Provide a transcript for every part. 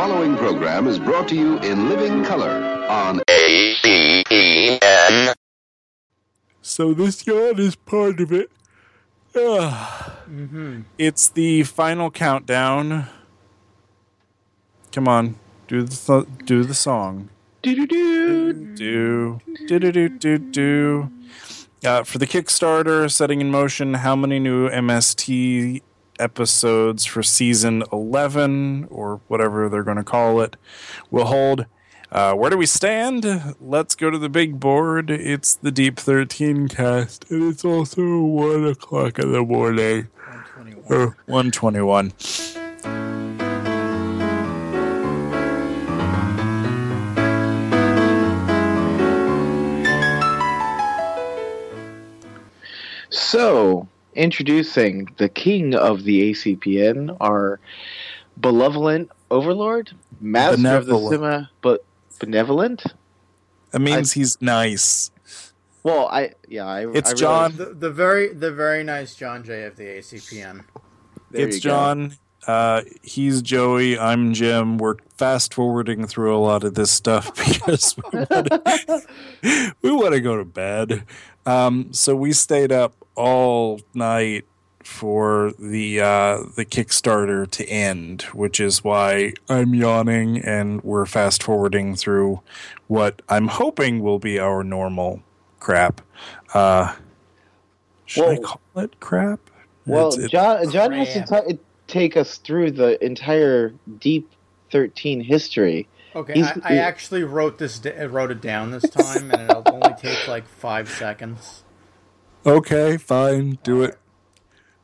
following program is brought to you in living color on A-C-E-N. So this yawn is part of it. Ah. It's the final countdown. Come on, do the th- do the song. Do do do do do do do. Uh, for the Kickstarter, setting in motion how many new MST episodes for season 11 or whatever they're going to call it will hold. Uh, where do we stand? Let's go to the big board. It's the Deep 13 cast, and it's also 1 o'clock in the morning. 121. 121. So, introducing the king of the ACPN, our benevolent overlord, master of the Sima, but benevolent. That means he's nice. Well, I yeah, I. It's I John. The, the very the very nice John Jay of the ACPN. There it's. John. Uh, he's Joey. I'm Jim. We're fast forwarding through a lot of this stuff because we want to, we want to go to bed. Um, so we stayed up all night for the uh, the Kickstarter to end, which is why I'm yawning and we're fast forwarding through what I'm hoping will be our normal crap. Uh, should I call it crap? Well, It's- it- John John has to Crap. ta take us through the entire Deep Thirteen history. Okay, I, I actually wrote this wrote it down this time, and it'll only take like five seconds. Okay, fine, do it.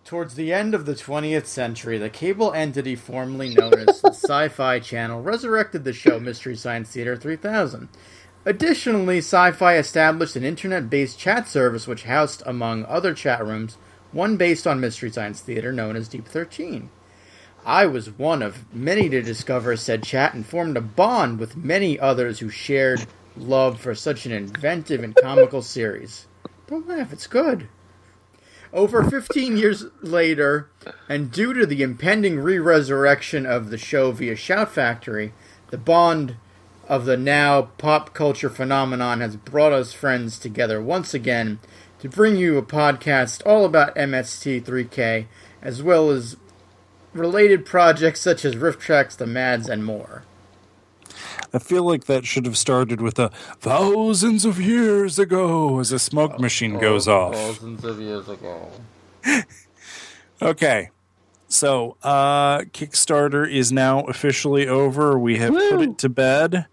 Towards the end of the 20th century, the cable entity formerly known as the Sci Fi Channel resurrected the show Mystery Science Theater 3000. Additionally, Sci Fi established an internet based chat service which housed, among other chat rooms, one based on Mystery Science Theater known as Deep 13. I was one of many to discover said chat and formed a bond with many others who shared love for such an inventive and comical series. Don't laugh, it's good. Over 15 years later, and due to the impending re resurrection of the show via Shout Factory, the bond of the now pop culture phenomenon has brought us friends together once again to bring you a podcast all about MST3K, as well as related projects such as RiffTrax, The Mads, and more. I feel like that should have started with a thousands of years ago as a smoke machine goes off. Thousands of years ago. Okay. So, uh Kickstarter is now officially over. We have put it to bed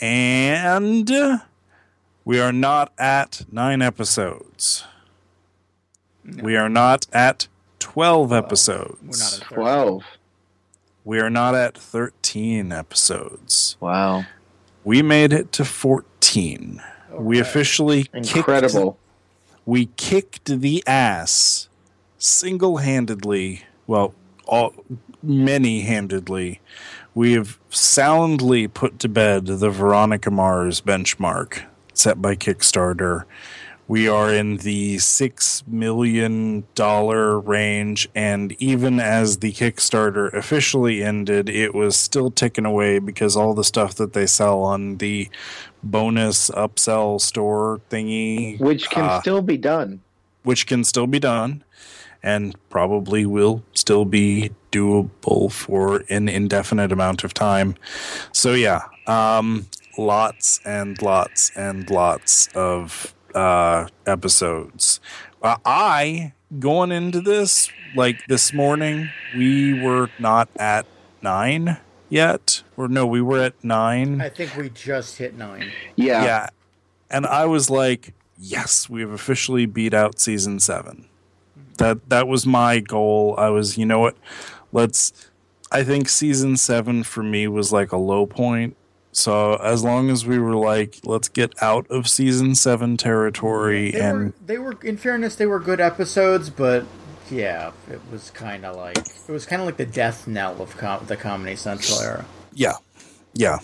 and we are not at 9 episodes. We are not at 12 episodes. We're not at 30. Twelve. we are not at 13 episodes. Wow, We made it to 14. We officially kicked incredible. we kicked the ass single-handedly well all many-handedly we have soundly put to bed the veronica mars benchmark set by kickstarter we are in the six million dollar range and even as the kickstarter officially ended it was still ticking away because all the stuff that they sell on the bonus upsell store thingy Which can uh, still be done. which can still be done and probably will still be doable for an indefinite amount of time. So yeah, um, lots and lots and lots of uh, episodes. Uh, I going into this like this morning, we were not at nine yet, or no, we were at nine. I think we just hit nine. Yeah. Yeah. And I was like, yes, we have officially beat out season seven. That that was my goal. I was, you know what? Let's I think season seven for me was like a low point. So as long as we were like, let's get out of season seven territory They and were, they were, in fairness, they were good episodes, but yeah, it was kind of like it was kind of like the death knell of com- the Comedy Central era. yeah. Yeah.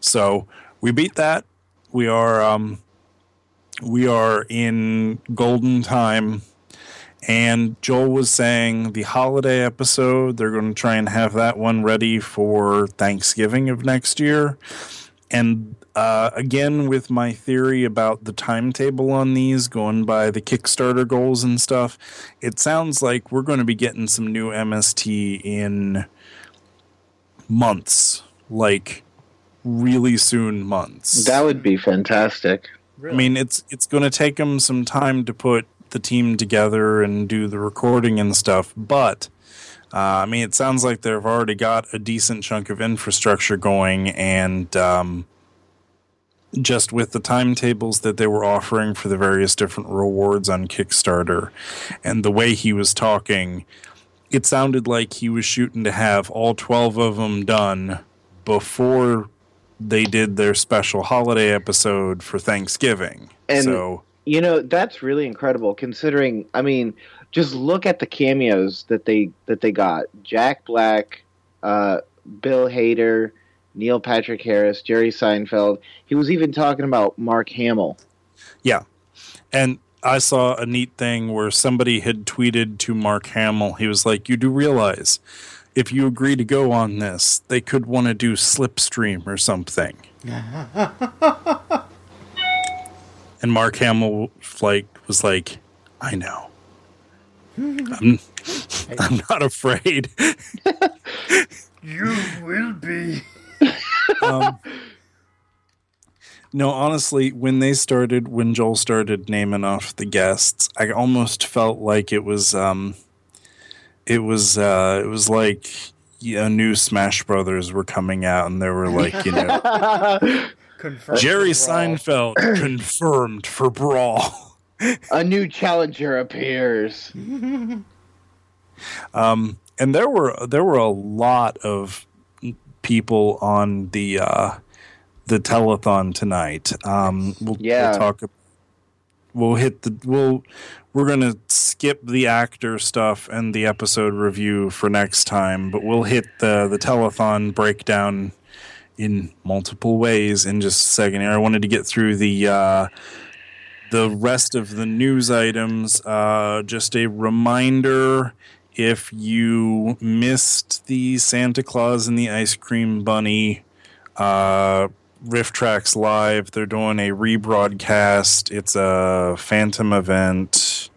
So we beat that. We are um we are in golden time And Joel was saying the holiday episode, they're going to try and have that one ready for Thanksgiving of next year. And uh, again, with my theory about the timetable on these, going by the Kickstarter goals and stuff, it sounds like we're going to be getting some new MST in months, like really soon months. That would be fantastic. Really? I mean, it's it's going to take them some time to put the team together and do the recording and stuff, but uh, I mean, it sounds like they've already got a decent chunk of infrastructure going, and um, just with the timetables that they were offering for the various different rewards on Kickstarter, and the way he was talking, it sounded like he was shooting to have all twelve of them done before they did their special holiday episode for Thanksgiving. And- so You know, that's really incredible considering I mean, just look at the cameos that they that they got. Jack Black, uh, Bill Hader, Neil Patrick Harris, Jerry Seinfeld. He was even talking about Mark Hamill. Yeah. And I saw a neat thing where somebody had tweeted to Mark Hamill. He was like, You do realize if you agree to go on this, they could want to do Slipstream or something. and Mark Hamill like was like, I know. I'm, I'm not afraid. you will be. um, no, honestly, when they started, when Joel started naming off the guests, I almost felt like it was, um, it was, uh, it was like a new Smash Brothers were coming out, and they were like, you know, Confirmed Jerry. Seinfeld confirmed for Brawl. A new challenger appears. Um, and there were there were a lot of people on the uh, the telethon tonight. Um, we'll, Yeah. we'll talk. We'll hit the we'll we're gonna skip the actor stuff and the episode review for next time, but we'll hit the the telethon breakdown in multiple ways in just a second. Here, I wanted to get through the. Uh, the rest of the news items, uh, just a reminder if you missed the Santa Claus and the Ice Cream Bunny uh, RiffTrax Live, they're doing a rebroadcast. It's a Phantom event.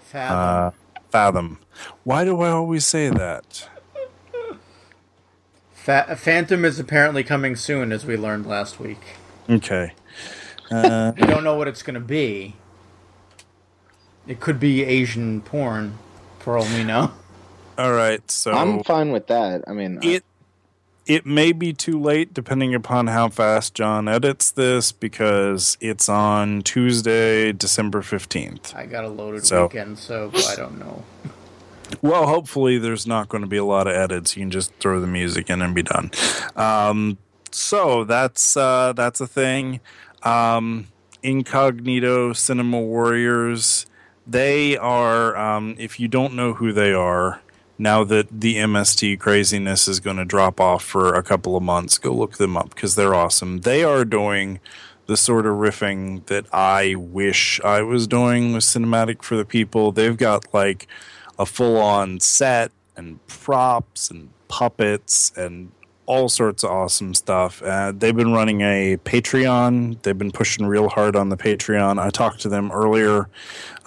Fathom. Uh, Fathom. Why do I always say that? Fa- Phantom is apparently coming soon, as we learned last week. Okay. Uh, We don't know what it's going to be. It could be Asian porn, for all we know. all right. So I'm fine with that. I mean, it it may be too late depending upon how fast John edits this because it's on Tuesday, December 15th. I got a loaded So- weekend, so I don't know. Well, hopefully there's not going to be a lot of edits. You can just throw the music in and be done. Um, so that's uh, that's a thing. Um, Incognito Cinema Warriors. They are. Um, if you don't know who they are, now that the MST craziness is going to drop off for a couple of months, go look them up because they're awesome. They are doing the sort of riffing that I wish I was doing with Cinematic for the People. They've got like a full on set and props and puppets and all sorts of awesome stuff. Uh, they've been running a Patreon. They've been pushing real hard on the Patreon. I talked to them earlier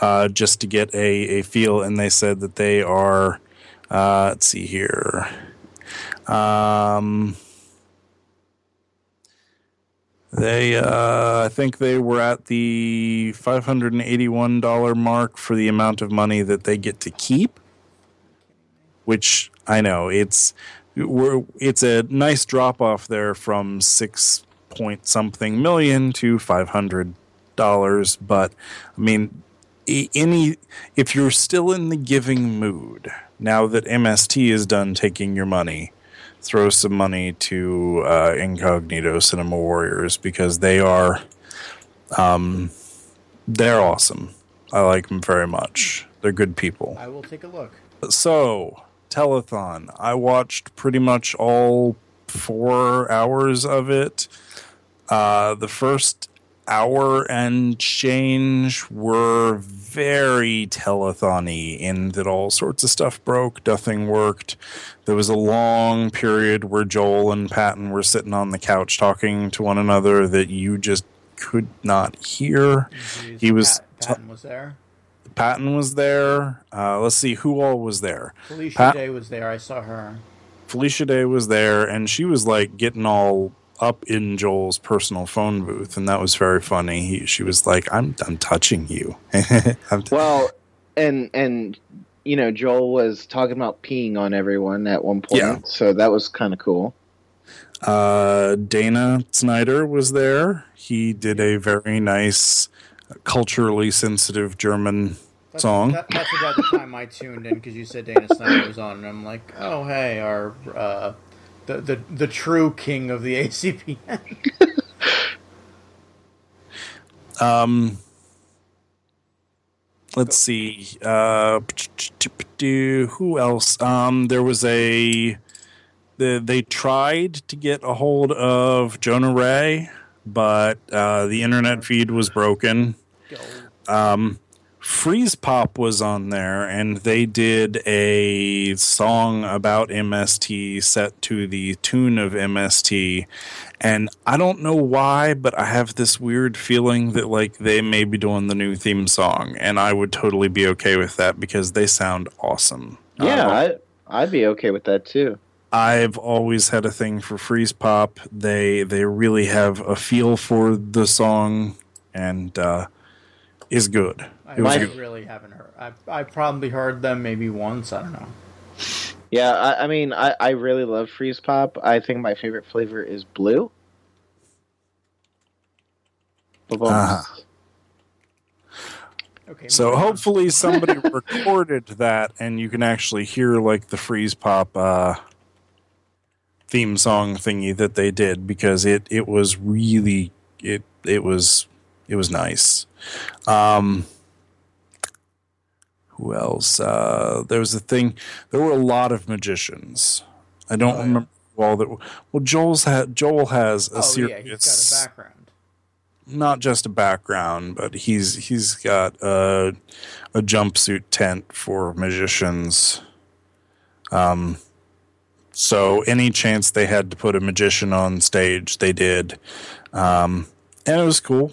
uh, just to get a, a feel, and they said that they are. Uh, let's see here. Um, they, uh, I think they were at the $581 mark for the amount of money that they get to keep, which I know it's we're, it's a nice drop off there from six point something million to five hundred dollars. But I mean, any if you're still in the giving mood now that MST is done taking your money, throw some money to uh, Incognito Cinema Warriors because they are, um, they're awesome. I like them very much. They're good people. I will take a look. So, telethon. I watched pretty much all four hours of it. Uh, the first hour and change were very telethon-y in that all sorts of stuff broke, nothing worked. There was a long period where Joel and Patton were sitting on the couch talking to one another that you just could not hear. Jeez, He was Pat- Patton was there. Patton was there. Uh, let's see who all was there. Felicia Pat- Day was there. I saw her. Felicia Day was there, and she was like getting all up in Joel's personal phone booth, and that was very funny. He, she was like, "I'm, I'm touching you." I'm t- Well, and and you know Joel was talking about peeing on everyone at one point, Yeah. so that was kind of cool. uh, Dana Snyder was there. He did a very nice, culturally sensitive German That's, song. That, that's about the time I tuned in because you said Dana Snyder was on, and I'm like, oh hey, our uh, the the the true king of the ACPN. Um, let's see. Uh, who else? Um, there was a. The, they tried to get a hold of Jonah Ray, but uh, the internet feed was broken. Um, Freezepop was on there, and they did a song about MST set to the tune of MST. And I don't know why, but I have this weird feeling that like they may be doing the new theme song, and I would totally be okay with that because they sound awesome. Yeah, Uh, I I'd be okay with that too. I've always had a thing for Freezepop. They they really have a feel for the song, and uh, is good. I It good. really haven't heard. I I probably heard them maybe once. I don't know. Yeah, I, I mean, I, I really love freeze pop. I think my favorite flavor is blue. Bubble Uh-huh. Okay. So moving on. hopefully somebody recorded that and you can actually hear like the freeze pop uh, theme song thingy that they did because it it was really it it was it was nice. Um, who else? Uh, there was a thing. There were a lot of magicians. I don't Oh, yeah. remember all that. Well, Joel's had Joel has a Oh serious yeah, he's got a background. not just a background, but he's he's got a a jumpsuit tent for magicians. Um, so any chance they had to put a magician on stage, they did, um, and it was cool.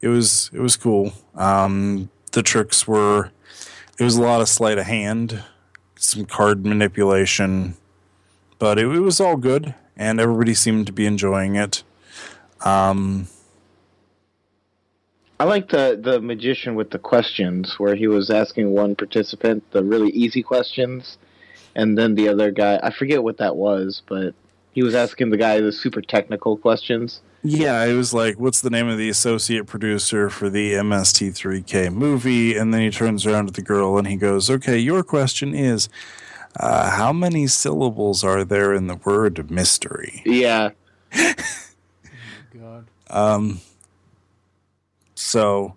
It was it was cool. Um, the tricks were it was a lot of sleight of hand, some card manipulation, but it, it was all good, and everybody seemed to be enjoying it. Um, I like the the magician with the questions where he was asking one participant the really easy questions, and then the other guy I forget what that was, but he was asking the guy the super technical questions. Yeah, it was like, what's the name of the associate producer for the MST3K movie? And then he turns around to the girl and he goes, okay, your question is, uh, how many syllables are there in the word mystery? Yeah, God. Um, so,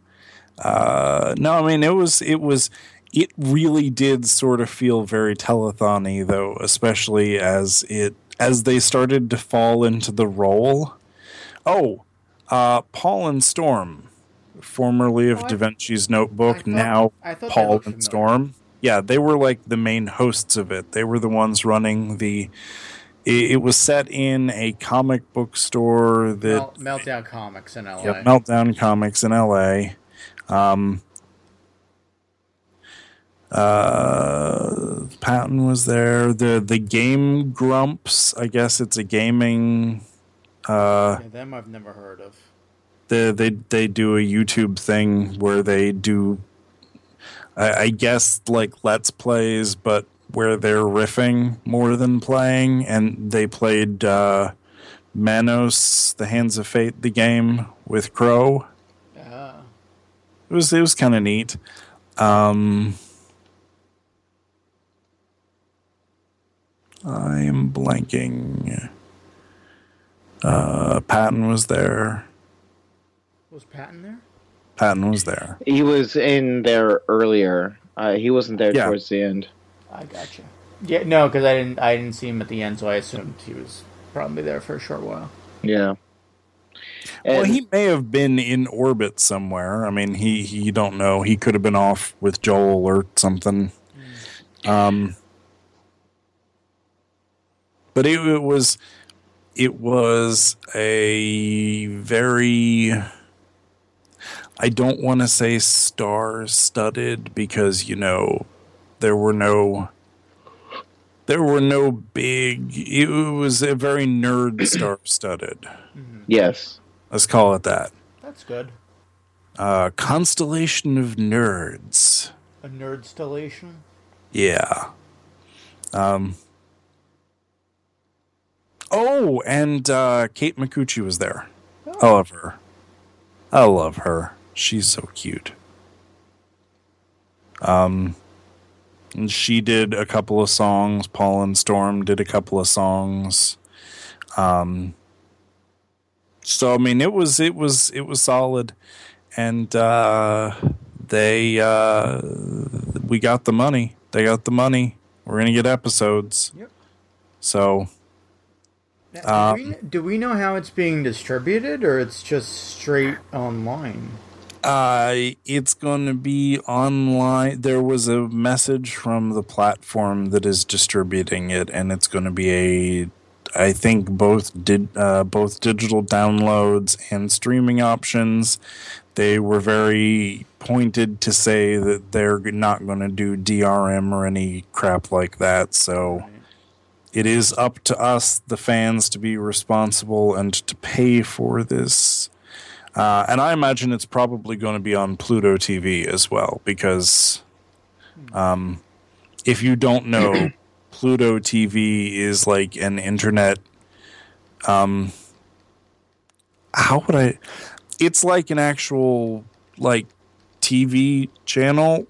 uh, no, I mean, it was, it was, it really did sort of feel very telethon-y though, especially as it, as they started to fall into the role. Oh, uh, Paul and Storm, formerly of Oh, Da Vinci's I Notebook, thought- now I Paul and. Storm. Yeah, they were like the main hosts of it. They were the ones running the. It, it was set in a comic book store that Mel- Meltdown Comics in LA. Meltdown Comics in LA. Um, uh, Patton was there. The the Game Grumps. I guess it's a gaming. Uh, yeah, them I've never heard of. the, they they do a YouTube thing where they do. I, I guess like let's plays, but where they're riffing more than playing, and they played uh, Manos, the Hands of Fate, the game with Crow. Ah. it was it was kind of neat. Um, I am blanking. Uh, Patton was there. was Patton there? Patton was there. he was in there earlier. Uh, he wasn't there Yeah. towards the end. I gotcha. Yeah, no, because I didn't. I didn't see him at the end, so I assumed he was probably there for a short while. Yeah, well, he may have been in orbit somewhere. I mean, he, he don't know. He could have been off with Joel or something. Um, but it, it was it was a very I don't want to say star studded because you know there were no there were no big it was a very nerd star studded yes. let's call it that That's good. uh constellation of nerds A nerd installation. yeah um oh and uh kate micucci was there. I love her. I love her. She's so cute. Um and she did a couple of songs. Paul and storm did a couple of songs. Um so i mean it was it was it was solid. And uh they uh we got the money. They got the money. We're gonna get episodes. Yep. so Now, do, we, do we know how it's being distributed, or it's just straight online? Uh, it's going to be online. There was a message from the platform that is distributing it, and it's going to be a, I think both did uh, both digital downloads and streaming options. They were very pointed to say that they're not going to do DRM or any crap like that. So it is up to us, the fans, to be responsible and to pay for this. Uh, and I imagine it's probably going to be on Pluto TV as well, because um, if you don't know, Pluto TV is like an internet. Um, how would I? It's like an actual like TV channel.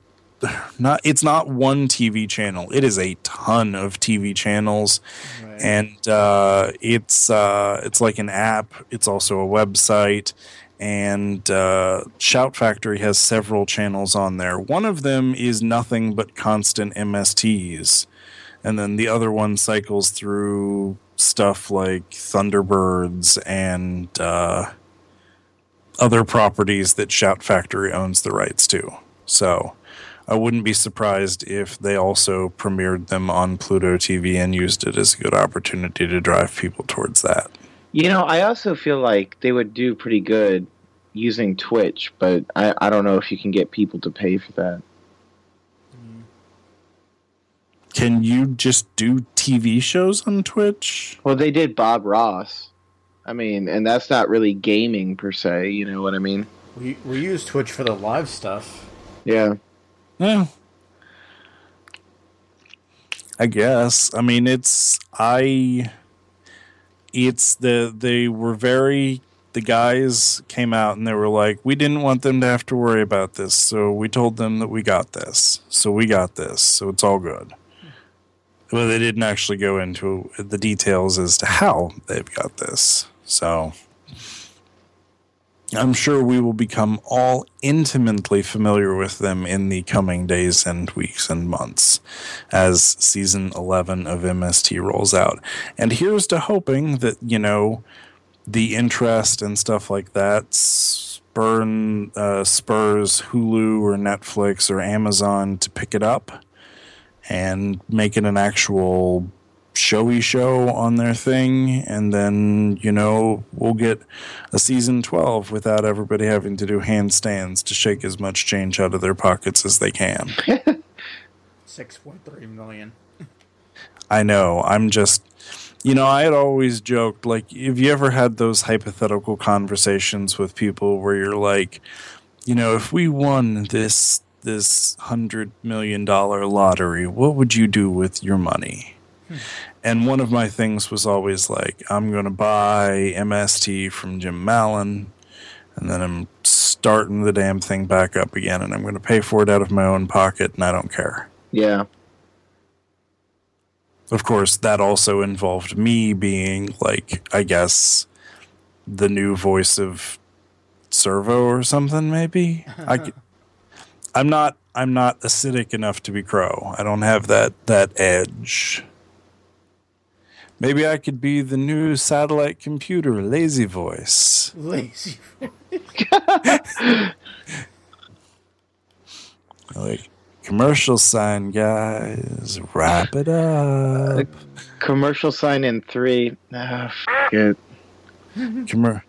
Not it's not one TV channel. It is a ton of TV channels Right. and uh, it's uh, it's like an app. It's also a website, and uh, Shout Factory has several channels on there. One of them is nothing but constant MSTs, and then the other one cycles through stuff like Thunderbirds and uh, other properties that Shout Factory owns the rights to. So. I wouldn't be surprised if they also premiered them on Pluto TV and used it as a good opportunity to drive people towards that. You know, I also feel like they would do pretty good using Twitch, but I, I don't know if you can get people to pay for that. Can you just do TV shows on Twitch? Well, they did Bob Ross. I mean, and that's not really gaming per se, you know what I mean? We we use Twitch for the live stuff. Yeah. Yeah. I guess. I mean, it's I. It's the they were very. The guys came out and they were like, "We didn't want them to have to worry about this, so we told them that we got this. So we got this. So it's all good." Well, they didn't actually go into the details as to how they've got this. So I'm sure we will become all intimately familiar with them in the coming days and weeks and months as season 11 of MST rolls out. And here's to hoping that, you know, the interest and stuff like that spurn, uh, spurs Hulu or Netflix or Amazon to pick it up and make it an actual showy show on their thing and then you know we'll get a season 12 without everybody having to do handstands to shake as much change out of their pockets as they can. Six point three million. i know. I'm just you know i had always joked like have you ever had those hypothetical conversations with people where you're like you know if we won this this hundred million dollar lottery what would you do with your money And one of my things was always like, I'm going to buy MST from Jim Mallon, and then I'm starting the damn thing back up again, and I'm going to pay for it out of my own pocket, and I don't care. Yeah. Of course, that also involved me being, like, I guess, the new voice of Servo or something, maybe? I, c- I'm not. I'm not acidic enough to be Crow. I don't have that that edge. Maybe I could be the new satellite computer, Lazy Voice. Lazy. Voice. Like commercial sign, guys. Wrap it up. Commercial sign in three. Ah, f- it. Commer-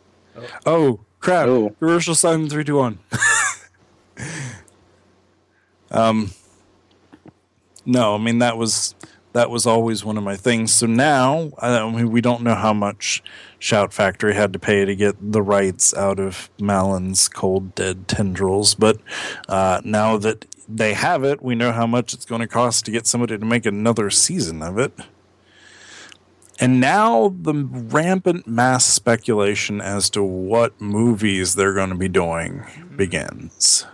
oh crap! Oh. Commercial sign in three, two, one. um, no, I mean that was that was always one of my things. So now, I mean, we don't know how much Shout Factory had to pay to get the rights out of Mallon's Cold Dead Tendrils, but uh, now that they have it, we know how much it's going to cost to get somebody to make another season of it. And now the rampant mass speculation as to what movies they're going to be doing begins.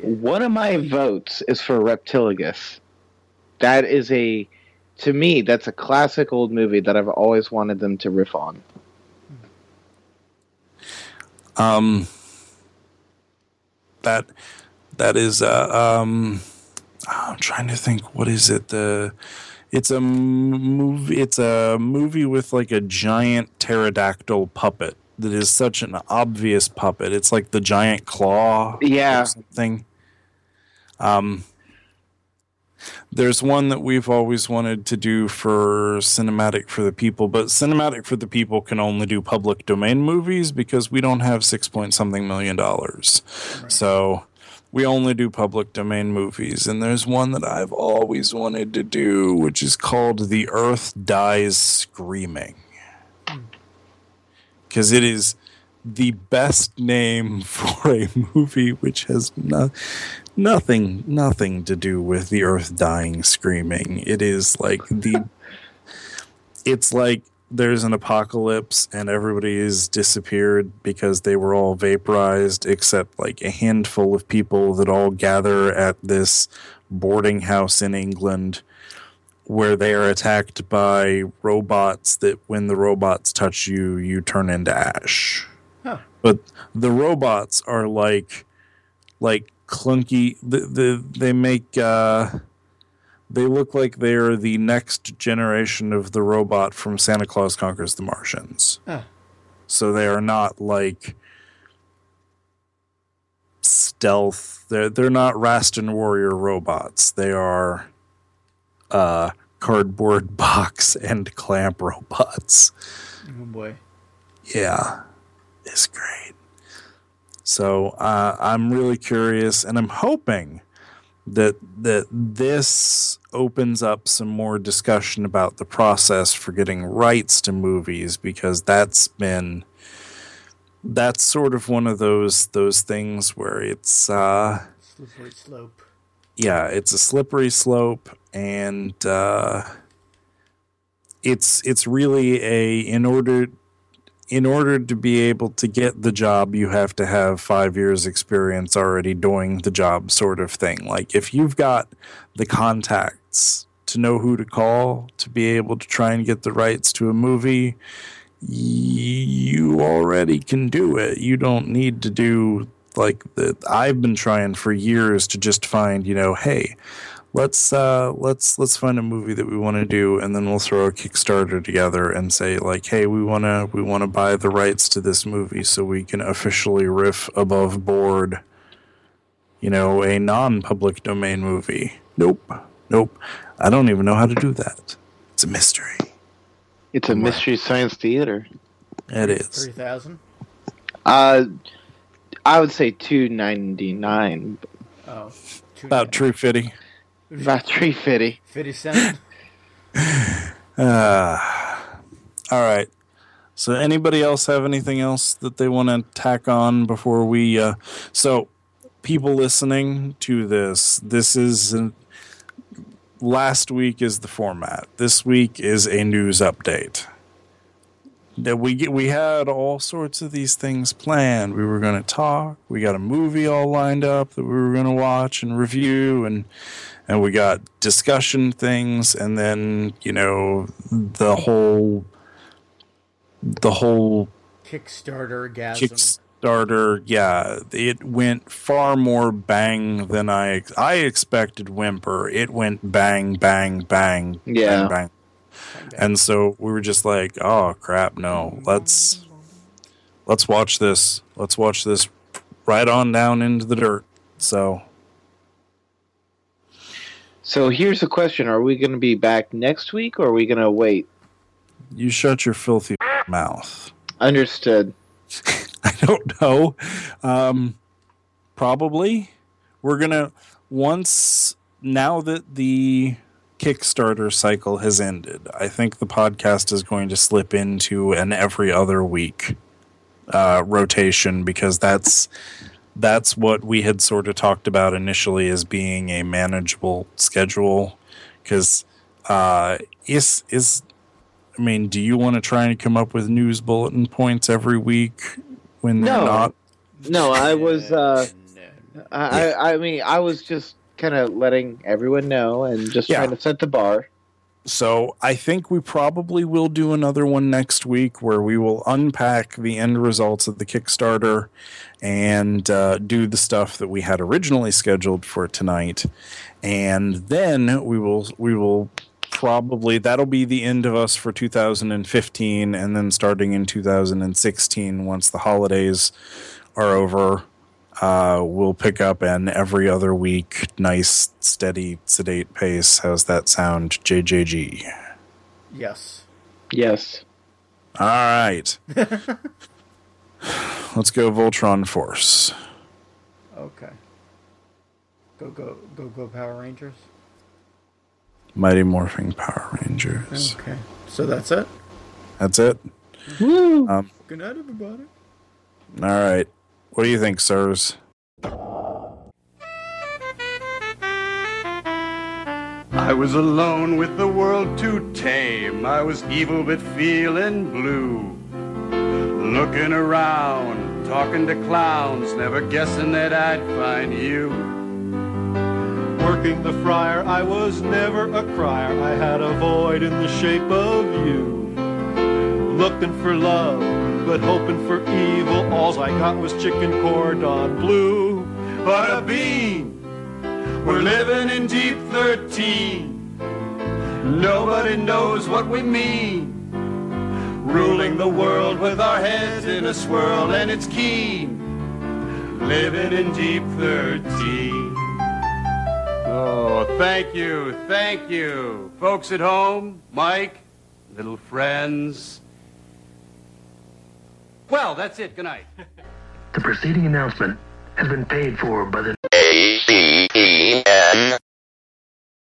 One of my votes is for Reptilicus. That is a, to me, that's a classic old movie that I've always wanted them to riff on. Um, that that is uh, um, I'm trying to think. What is it? The it's a movie. It's a movie with like a giant pterodactyl puppet that is such an obvious puppet. It's like the giant claw. Yeah. Something. Um. There's one that we've always wanted to do for Cinematic for the People, but Cinematic for the People can only do public domain movies because we don't have six point something million dollars. So we only do public domain movies. And there's one that I've always wanted to do, which is called The Earth Dies Screaming. Hmm. Because it is the best name for a movie which has no, nothing nothing to do with the earth dying screaming it is like the it's like there's an apocalypse and everybody is disappeared because they were all vaporized except like a handful of people that all gather at this boarding house in England where they are attacked by robots that when the robots touch you you turn into ash. But the robots are like like clunky the, the they make uh they look like they're the next generation of the robot from Santa Claus Conquers the Martians. So they are not like stealth. They're they're not Raston Warrior robots. They are uh cardboard box and clamp robots. Oh boy. Yeah, it's great. So uh, I'm really curious, and I'm hoping that that this opens up some more discussion about the process for getting rights to movies because that's been that's sort of one of those those things where it's uh Slippery slope. yeah, it's a slippery slope, and uh, it's it's really a in order in order to be able to get the job, you have to have five years experience already doing the job, sort of thing. Like if you've got the contacts to know who to call to be able to try and get the rights to a movie, you already can do it. You don't need to do like the I've been trying for years to just find, you know, hey, let's uh let's let's find a movie that we want to do and then we'll throw a Kickstarter together and say like, hey, we want to we want to buy the rights to this movie so we can officially riff above board you know, a non-public domain movie. Nope. Nope. I don't even know how to do that. It's a mystery. It's a mystery science theater. It is. Three thousand. Uh, I would say two ninety nine. Oh. About True Fitty. About three fifty. Fifty cent. Uh, all right. So, anybody else have anything else that they want to tack on before we? Uh, so, people listening to this, this is an, last week is the format. This week is a news update. That we get, we had all sorts of these things planned. We were going to talk. We got a movie all lined up that we were going to watch and review, and and we got discussion things, and then you know the whole the whole Kickstarter gasm. Kickstarter, yeah, it went far more bang than I I expected. Whimper, it went bang, bang, bang, Yeah. bang, bang. And so we were just like, "Oh crap, no. Let's let's watch this. Let's watch this right on down into the dirt." So, So here's the question: Are we going to be back next week, or are we going to wait? you shut your filthy mouth. Understood. I don't know. Um, probably. We're gonna once now that the Kickstarter cycle has ended. I think the podcast is going to slip into an every other week uh, rotation because that's that's what we had sort of talked about initially as being a manageable schedule. Because uh, is is I mean, do you want to try and come up with news bulletin points every week when they're No. not? No, I was. Uh, No. I, I I mean, I was just kind of letting everyone know and just Yeah. trying to set the bar. So I think we probably will do another one next week where we will unpack the end results of the Kickstarter and uh, do the stuff that we had originally scheduled for tonight, and then we will we will probably that'll be the end of us for 2015, and then starting in 2016 once the holidays are over. Uh, we'll pick up an every other week, nice, steady, sedate pace. How's that sound, JJG? Yes. Yes. All right. Let's go Voltron Force. Okay. Go go go go Power Rangers. Mighty Morphing Power Rangers. Okay. So that's it. That's it. Woo! Um, Good night, everybody. all right. What do you think, sirs? I was alone with the world to tame. I was evil but feeling blue. Looking around, talking to clowns, never guessing that I'd find you. Working the friar, I was never a crier. I had a void in the shape of you. Looking for love, but hoping for evil. Alls I got was chicken cordon bleu. But a bean, we're living in deep 13. Nobody knows what we mean. Ruling the world with our heads in a swirl, and it's keen. Living in deep 13. Oh, thank you, thank you. Folks at home, Mike, little friends. Well, that's it. Good night. The preceding announcement has been paid for by the A C E N